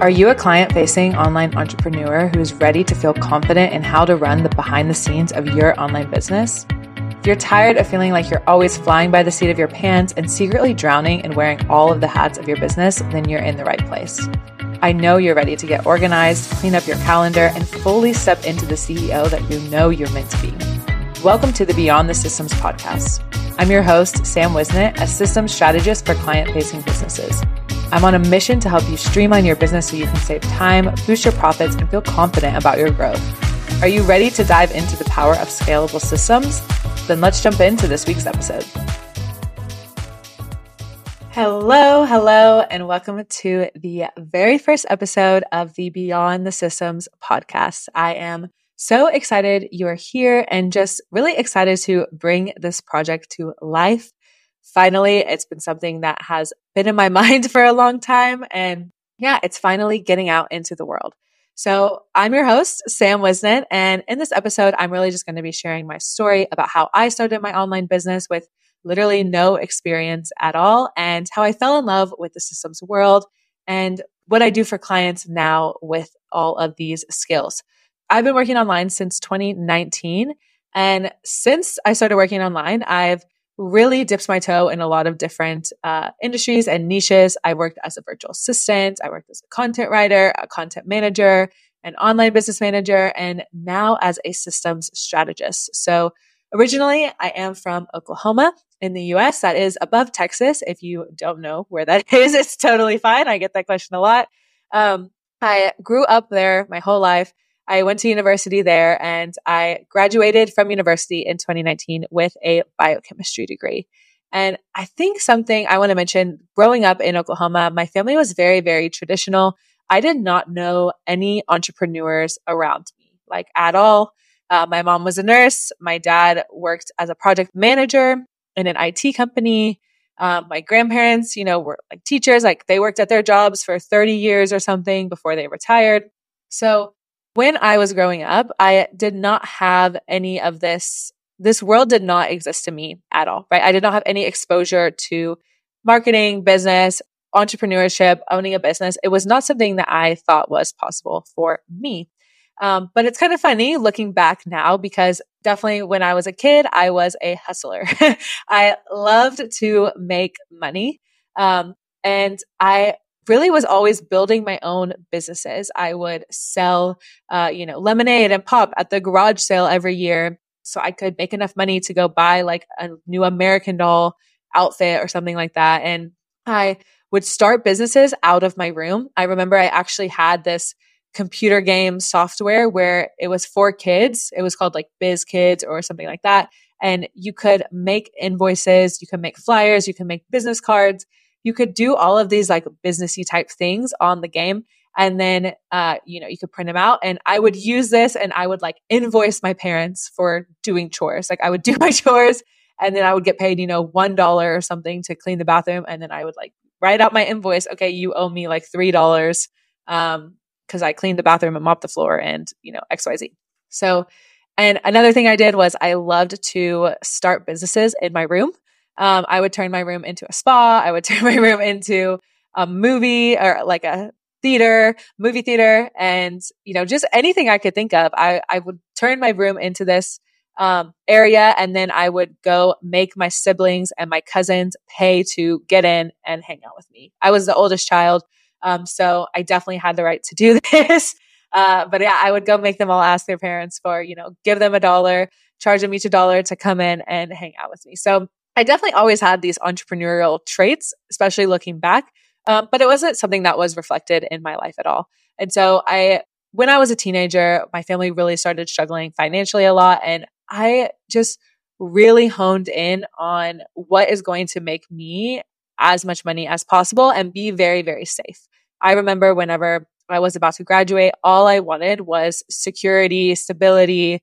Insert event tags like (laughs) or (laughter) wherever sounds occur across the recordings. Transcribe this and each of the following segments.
Are you a client facing online entrepreneur who is ready to feel confident in how to run the behind the scenes of your online business? If you're tired of feeling like you're always flying by the seat of your pants and secretly drowning in wearing all of the hats of your business, then you're in the right place. I know you're ready to get organized, clean up your calendar, and fully step into the CEO that you know you're meant to be. Welcome to the Beyond the Systems podcast. I'm your host, Sam Whisnant, a systems strategist for client facing businesses. I'm on a mission to help you streamline your business so you can save time, boost your profits, and feel confident about your growth. Are you ready to dive into the power of scalable systems? Then let's jump into this week's episode. Hello, hello, and welcome to the very first episode of the Beyond the Systems podcast. I am so excited you are here and just really excited to bring this project to life finally, it's been something that has been in my (laughs) mind for a long time. And yeah, it's finally getting out into the world. So I'm your host, Sam Whisnant. And in this episode, I'm really just going to be sharing my story about how I started my online business with literally no experience at all and how I fell in love with the systems world and what I do for clients now with all of these skills. I've been working online since 2019. And since I started working online, I've really dipped my toe in a lot of different uh, industries and niches. I worked as a virtual assistant, I worked as a content writer, a content manager, an online business manager, and now as a systems strategist. So originally, I am from Oklahoma in the US. That is above Texas. If you don't know where that (laughs) is, it's totally fine. I get that question a lot. Um, I grew up there my whole life. I went to university there and I graduated from university in 2019 with a biochemistry degree. And I think something I want to mention growing up in Oklahoma, my family was very, very traditional. I did not know any entrepreneurs around me, like at all. Uh, my mom was a nurse. My dad worked as a project manager in an IT company. Um, my grandparents, you know, were like teachers, like they worked at their jobs for 30 years or something before they retired. So when I was growing up, I did not have any of this. This world did not exist to me at all, right? I did not have any exposure to marketing, business, entrepreneurship, owning a business. It was not something that I thought was possible for me. Um, but it's kind of funny looking back now because definitely when I was a kid, I was a hustler. (laughs) I loved to make money. Um, and I really was always building my own businesses. I would sell, uh, you know, lemonade and pop at the garage sale every year. So I could make enough money to go buy like a new American doll outfit or something like that. And I would start businesses out of my room. I remember I actually had this computer game software where it was for kids. It was called like Biz Kids or something like that. And you could make invoices, you could make flyers, you can make business cards you could do all of these like businessy type things on the game and then uh, you know you could print them out and i would use this and i would like invoice my parents for doing chores. Like i would do (laughs) my chores and then i would get paid you know one dollar or something to clean the bathroom and then i would like write out my invoice okay you owe me like three dollars um because i cleaned the bathroom and mopped the floor and you know xyz so and another thing i did was i loved to start businesses in my room um, I would turn my room into a spa. I would (laughs) turn my room into a movie or like a theater, movie theater, and you know, just anything I could think of. I, I would turn my room into this um, area, and then I would go make my siblings and my cousins pay to get in and hang out with me. I was the oldest child, um, so I definitely had the right to do (laughs) this. Uh, but yeah, I would go make them all ask their parents for, you know, give them a dollar, charge them each a dollar to come in and hang out with me. So I definitely always had these entrepreneurial traits, especially looking back. Um, but it wasn't something that was reflected in my life at all. And so I, when I was a teenager, my family really started struggling financially a lot. And I just really honed in on what is going to make me as much money as possible and be very, very safe. I remember whenever I was about to graduate, all I wanted was security, stability,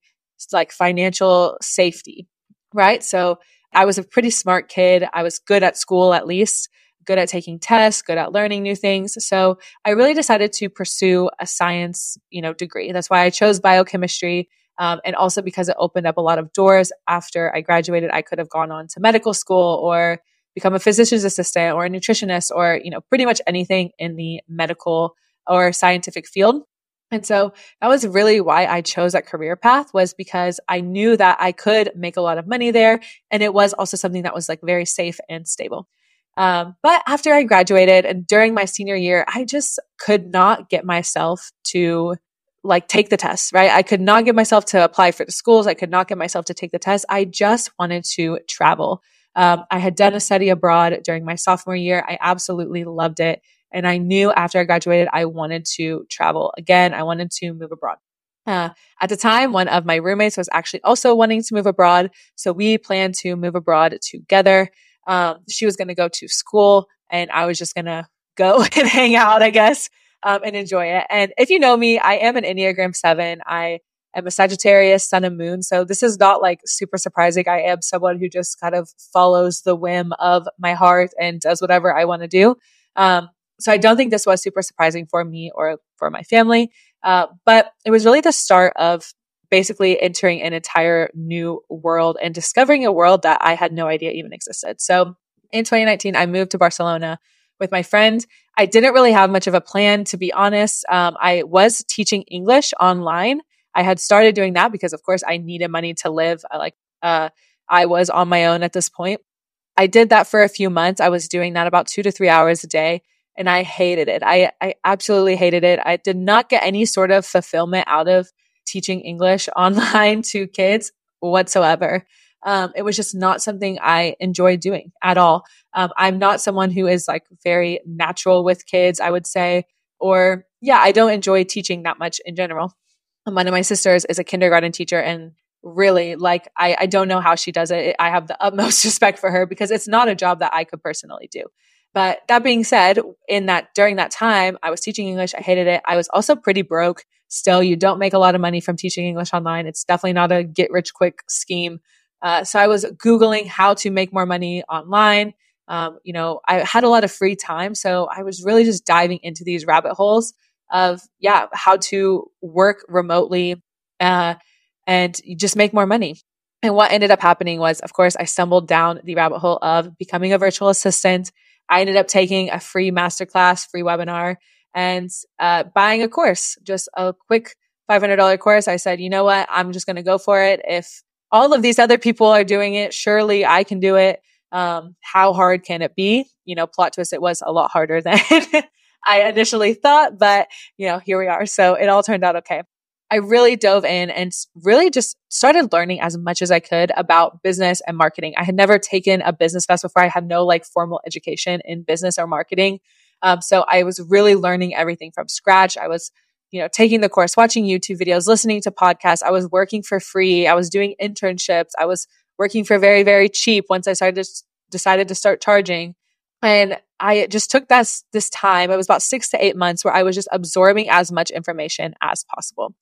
like financial safety, right? So I was a pretty smart kid. I was good at school, at least, good at taking tests, good at learning new things. So I really decided to pursue a science, you know, degree. That's why I chose biochemistry. Um, and also because it opened up a lot of doors after I graduated, I could have gone on to medical school or become a physician's assistant or a nutritionist or, you know, pretty much anything in the medical or scientific field. And so that was really why I chose that career path was because I knew that I could make a lot of money there. And it was also something that was like very safe and stable. Um, but after I graduated and during my senior year, I just could not get myself to like take the test, right? I could not get myself to apply for the schools. I could not get myself to take the test. I just wanted to travel. Um, I had done a study abroad during my sophomore year. I absolutely loved it. And I knew after I graduated, I wanted to travel again. I wanted to move abroad. Uh, at the time, one of my roommates was actually also wanting to move abroad. So we planned to move abroad together. Um, she was going to go to school and I was just going to go (laughs) and hang out, I guess, um, and enjoy it. And if you know me, I am an Enneagram seven. I am a Sagittarius, sun and moon. So this is not like super surprising. I am someone who just kind of follows the whim of my heart and does whatever I want to do. Um, so I don't think this was super surprising for me or for my family. Uh, but it was really the start of basically entering an entire new world and discovering a world that I had no idea even existed. So in 2019, I moved to Barcelona with my friend. I didn't really have much of a plan, to be honest. Um, I was teaching English online. I had started doing that because, of course, I needed money to live. I like, uh, I was on my own at this point. I did that for a few months. I was doing that about two to three hours a day and I hated it. I, I absolutely hated it. I did not get any sort of fulfillment out of teaching English (laughs) online to kids whatsoever. Um, it was just not something I enjoy doing at all. Um, I'm not someone who is like very natural with kids, I would say, or yeah, I don't enjoy teaching that much in general. One of my sisters is a kindergarten teacher and really like I, I don't know how she does it. I have the utmost (laughs) respect for her because it's not a job that I could personally do. But that being said, in that during that time, I was teaching English. I hated it. I was also pretty broke. Still, you don't make a lot of money from teaching English online. It's definitely not a get rich quick scheme. Uh, so I was Googling how to make more money online. Um, you know, I had a lot of free time. So I was really just diving into these rabbit holes of, yeah, how to work remotely uh, and just make more money. And what ended up happening was, of course, I stumbled down the rabbit hole of becoming a virtual assistant I ended up taking a free masterclass, free webinar, and uh, buying a course, just a quick $500 course. I said, you know what? I'm just going to go for it. If all of these other people are doing it, surely I can do it. Um, how hard can it be? You know, plot twist, it was a lot harder (laughs) than I initially thought, but you know, here we are. So it all turned out okay. I really dove in and really just started learning as much as I could about business and marketing. I had never taken a business class before. I had no like formal education in business or marketing. Um, so I was really learning everything from scratch. I was, you know, taking the course, watching YouTube videos, listening to podcasts. I was working for free. I was doing internships. I was working for very, very cheap once I started to, decided to start charging. And I just took this, this time. It was about six to eight months where I was just absorbing as much information as possible.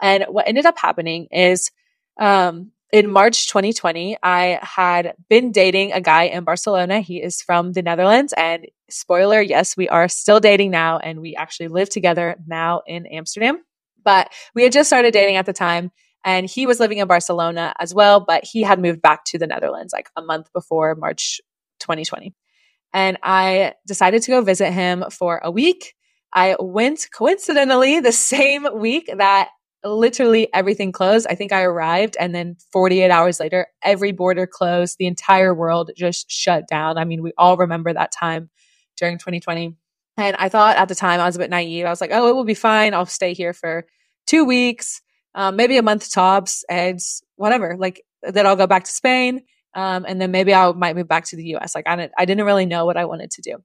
And what ended up happening is, um, in March 2020, I had been dating a guy in Barcelona. He is from the Netherlands. And spoiler, yes, we are still dating now. And we actually live together now in Amsterdam. But we had just started dating at the time. And he was living in Barcelona as well. But he had moved back to the Netherlands like a month before March 2020. And I decided to go visit him for a week. I went coincidentally the (laughs) same week that literally everything closed. I think I arrived and then 48 hours later, every border closed. The entire world just shut down. I mean, we all remember that time during 2020. And I thought at the time I was a bit naive. I was like, oh, it will be fine. I'll stay here for two weeks, um, maybe a month tops and whatever. Like then I'll go back to Spain. Um, and then maybe I might move back to the US. Like I didn't, I didn't really know what I wanted to do.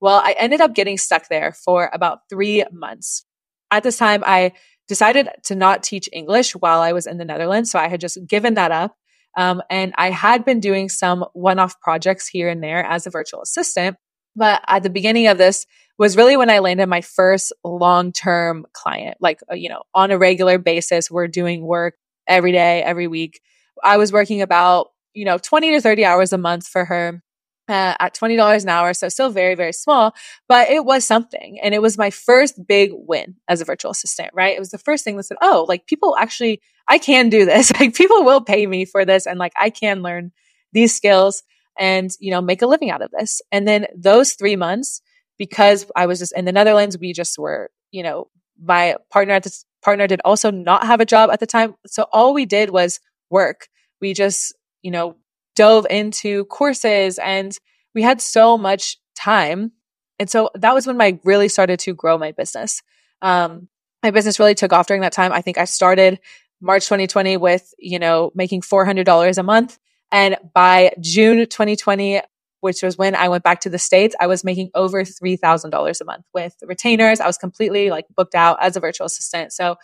Well, I ended up getting stuck there for about three months. At this time, I decided to not teach English while I was in the Netherlands. So I had just given that up. Um, and I had been doing some one off projects here and there as a virtual assistant. But at the beginning of this was really when I landed my first long term client, like, uh, you know, on a regular basis. We're doing work every day, every week. I was working about, you know, 20 to 30 hours a month for her uh, at $20 an hour. So still very, very small, but it was something. And it was my first big win as a virtual assistant, right? It was the first thing that said, Oh, like people actually, I can do this. (laughs) like people will pay me for this. And like I can learn these skills and, you know, make a living out of this. And then those three months, because I was just in the Netherlands, we just were, you know, my partner at this partner did also not have a job at the time. So all we did was work. We just, you know, dove into courses and we had so much time. And so that was when I really started to grow my business. Um, my business really took off during that time. I think I started March 2020 with, you know, making $400 a month. And by June 2020, which was when I went back to the States, I was making over $3,000 a month with retainers. I was completely like booked out as a virtual assistant. So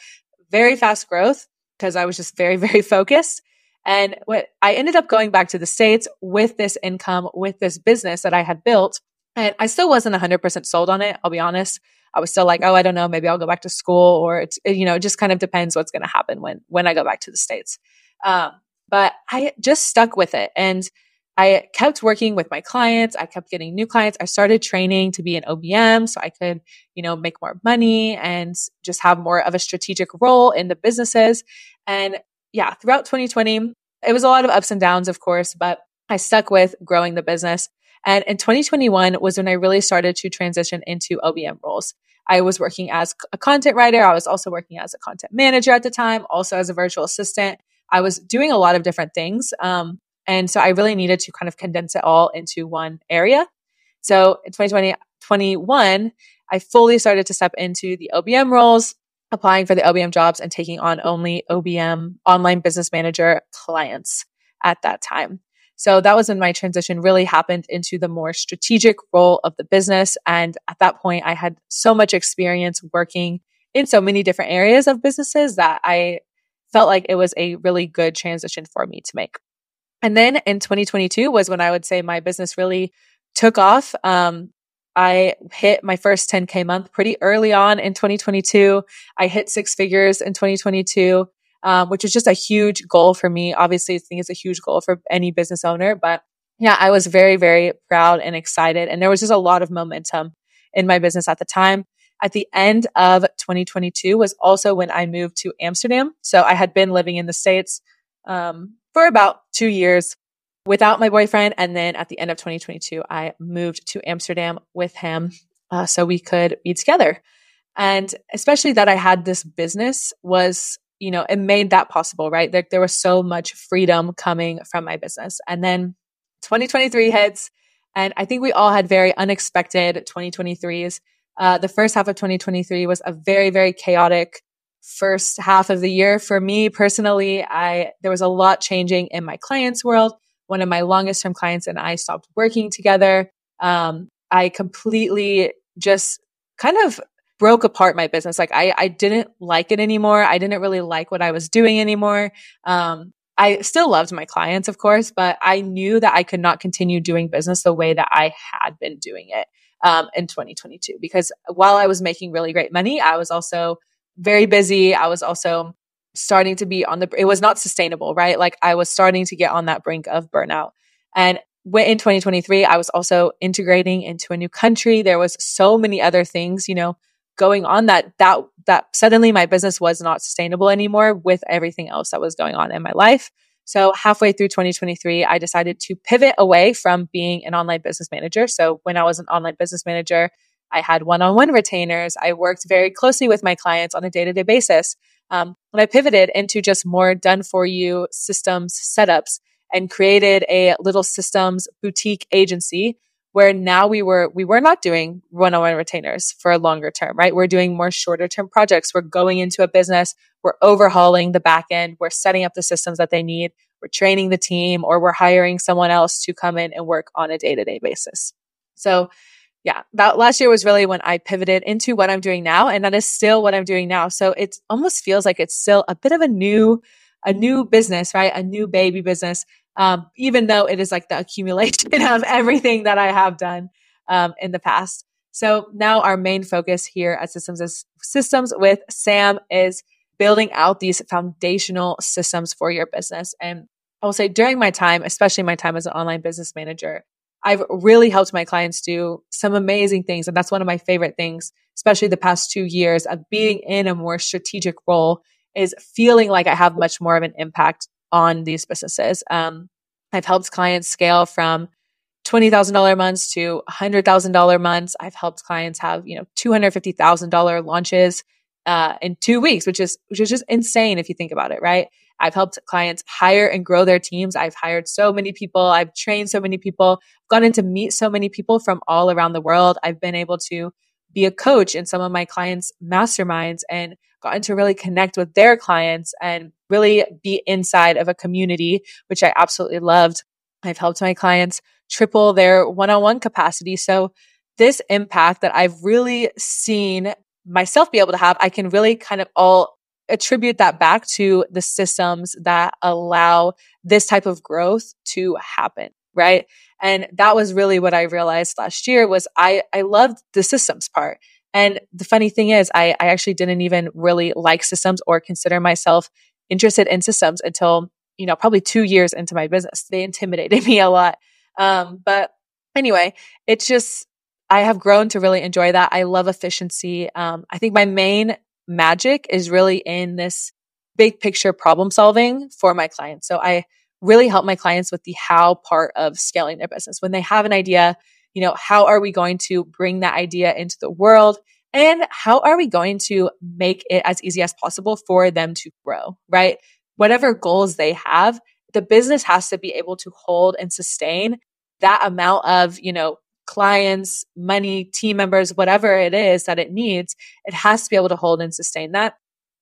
very fast growth because I was just very, (laughs) very focused. And what I ended up going back to the States with this income, with this business that I had built. And I still wasn't 100% sold on it. I'll be honest. I was still like, oh, I don't know, maybe I'll go back to school or it's, you know, it just kind of depends what's going to happen when, when I go back to the States. Um, but I just stuck with it and I kept working with my clients. I kept getting new clients. I started training to be an OBM so I could, you know, make more money and just have more of a strategic role in the businesses. And yeah, throughout 2020, it was a lot of ups and downs, of course, but I stuck with growing the business. And in 2021 was when I really started to transition into OBM roles. I was working as a content writer. I was also working as a content manager at the time, also as a virtual assistant. I was doing a lot of different things. Um, and so I really needed to kind of condense it all into one area. So in 2020, 21, I fully started to step into the OBM roles, applying for the OBM jobs and taking on only OBM online business manager clients at that time. So that was when my transition really happened into the more strategic role of the business. And at that point, I had so much experience working in so many different areas of businesses that I felt like it was a really good transition for me to make. And then in 2022 was when I would say my business really took off. Um, I hit my first 10K month pretty early on in 2022. I hit six figures in 2022 um, which is just a huge goal for me. Obviously, I think it's a huge goal for any business owner, but yeah, I was very, very proud and excited. And there was just a lot of momentum in my business at the time. At the end of 2022 was also when I moved to Amsterdam. So I had been living in the States um, for about two years without my boyfriend. And then at the end of 2022, I moved to Amsterdam with him uh, so we could be together. And especially that I had this business was you know, it made that possible, right? There, there was so much freedom coming from my business. And then 2023 hits, and I think we all had very unexpected 2023s. Uh, the first half of 2023 was a very, very chaotic first half of the year for me personally. I there was a lot changing in my clients' world. One of my longest term clients and I stopped working together. Um, I completely just kind of broke apart my business. Like I, I didn't like it anymore. I didn't really like what I was doing anymore. Um, I still loved my clients, of course, but I knew that I could not continue doing business the way that I had been doing it um, in 2022. Because while I was making really great money, I was also very busy. I was also starting to be on the, it was not sustainable, right? Like I was starting to get on that brink of burnout. And in 2023, I was also integrating into a new country. There was so many other things, you know, going on that that that suddenly my business was not sustainable anymore with everything else that was going on in my life. So halfway through 2023, I decided to pivot away from being an online business manager. So when I was an online business manager, I had one-on-one retainers. I worked very closely with my clients on a day-to-day basis. Um, and I pivoted into just more done for you systems setups and created a little systems boutique agency where now we were we were not doing one-on-one retainers for a longer term right? We're doing more shorter term projects. We're going into a business. We're overhauling the back end. We're setting up the systems that they need. We're training the team or we're hiring someone else to come in and work on a day-to-day basis. So yeah that last year was really when i pivoted into what i'm doing now and that is still what i'm doing now so it almost feels like it's still a bit of a new a new business right a new baby business um, even though it is like the (laughs) accumulation of everything that I have done um, in the past. So now our main focus here at Systems is Systems with Sam is building out these foundational systems for your business. And I will say during my time, especially my time as an online business manager, I've really helped my clients do some amazing things. And that's one of my favorite things, especially the past two years of being in a more strategic role is feeling like I have much more of an impact on these businesses. Um, I've helped clients scale from $20,000 months to $100,000 months. I've helped clients have, you know, $250,000 launches uh, in two weeks, which is, which is just insane if you think about it, right? I've helped clients hire and grow their teams. I've hired so many people. I've trained so many people, gotten to meet so many people from all around the world. I've been able to be a coach in some of my clients' masterminds and gotten to really connect with their clients and really be inside of a community, which I absolutely loved. I've helped my clients triple their one on one capacity. So this impact that I've really seen myself be able to have, I can really kind of all attribute that back to the systems that allow this type of growth to happen. Right. And that was really what I realized last year was I, I loved the systems part. And the funny thing is, I, I actually didn't even really like systems or consider myself interested in systems until, you know, probably two years into my business. They intimidated (laughs) me a lot. Um, but anyway, it's just, I have grown to really enjoy that. I love efficiency. Um, I think my main magic is really in this big picture problem solving for my clients. So I really help my clients with the how part of scaling their business. When they have an idea, you know, how are we going to bring that idea into the world? And how are we going to make it as easy as possible for them to grow, right? Whatever goals they have, the business has to be able to hold and sustain that amount of, you know, clients, money, team members, whatever it is that it needs, it has to be able to hold and sustain that.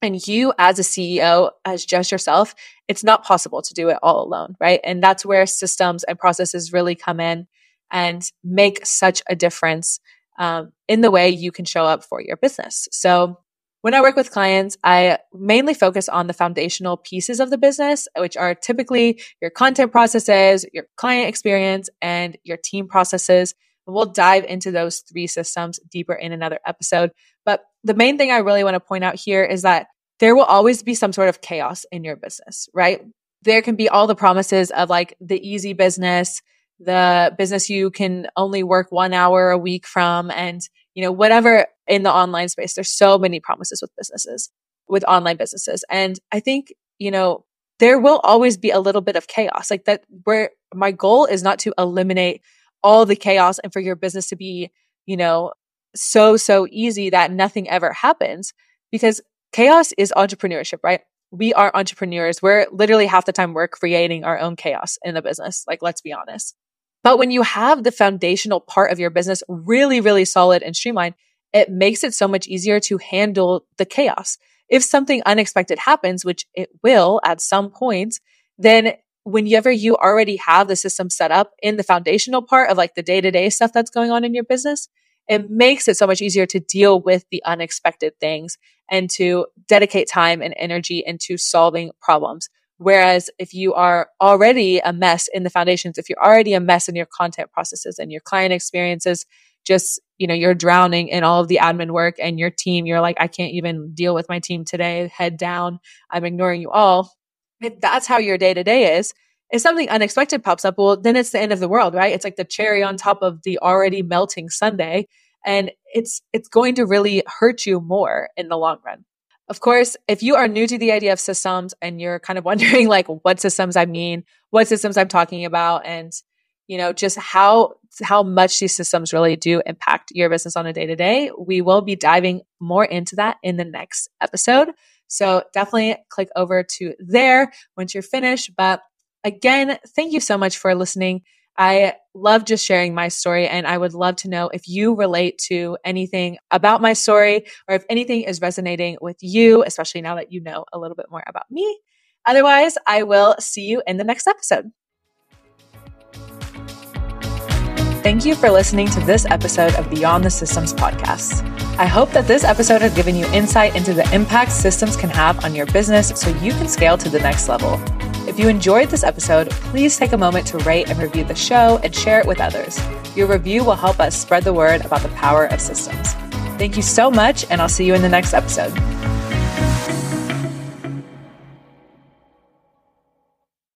And you as a CEO, as just yourself, it's not possible to do it all alone, right? And that's where systems and processes really come in and make such a difference um, in the way you can show up for your business. So when I work with clients, I mainly focus on the foundational pieces of the business, which are typically your content processes, your client experience, and your team processes. We'll dive into those three systems deeper in another episode. But the main thing I really want to point out here is that there will always be some sort of chaos in your business, right? There can be all the promises of like the easy business, the business you can only work one hour a week from, and you know, whatever in the online space. There's so many promises with businesses, with online businesses. And I think, you know, there will always be a little bit of chaos. Like that, where my goal is not to eliminate all the chaos and for your business to be, you know, so, so easy that nothing ever happens because chaos is entrepreneurship, right? We are entrepreneurs. We're literally half the time we're creating our own chaos in the business. Like, let's be honest. But when you have the foundational part of your business really, really solid and streamlined, it makes it so much easier to handle the chaos. If something unexpected happens, which it will at some point, then whenever you already have the system set up in the foundational part of like the day to day stuff that's going on in your business, it makes it so much easier to deal with the unexpected things and to dedicate time and energy into solving problems. Whereas if you are already a mess in the foundations, if you're already a mess in your content processes and your client experiences, just, you know, you're drowning in all of the admin work and your team, you're like, I can't even deal with my team today, head down. I'm ignoring you all. If that's how your day to day is, if something unexpected pops up, well, then it's the end of the world, right? It's like the cherry on top of the already melting sundae. And it's, it's going to really hurt you more in the long run. Of course, if you are new to the idea of systems and you're kind of (laughs) wondering like what systems I mean, what systems I'm talking about, and you know, just how how much these systems really do impact your business on a day to day, we will be diving more into that in the next episode. So definitely click over to there once you're finished. But again, thank you so much for listening. I love just sharing my story and I would love to know if you relate to anything about my story or if anything is resonating with you, especially now that you know a little bit more about me. Otherwise, I will see you in the next episode. Thank you for listening to this episode of Beyond the Systems podcast. I hope that this episode has given you insight into the impact systems can have on your business so you can scale to the next level. If you enjoyed this episode, please take a moment to rate and review the show and share it with others. Your review will help us spread the word about the power of systems. Thank you so much, and I'll see you in the next episode.